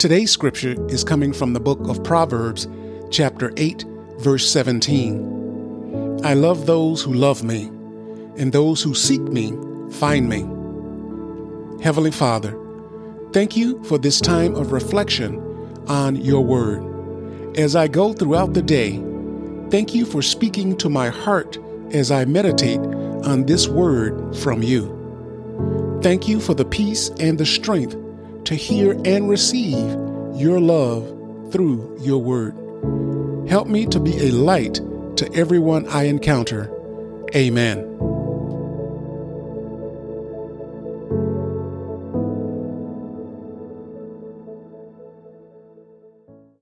Today's scripture is coming from the book of Proverbs, chapter 8, verse 17. I love those who love me, and those who seek me find me. Heavenly Father, thank you for this time of reflection on your word. As I go throughout the day, thank you for speaking to my heart as I meditate on this word from you. Thank you for the peace and the strength to hear and receive your love through your word. Help me to be a light to everyone I encounter. Amen.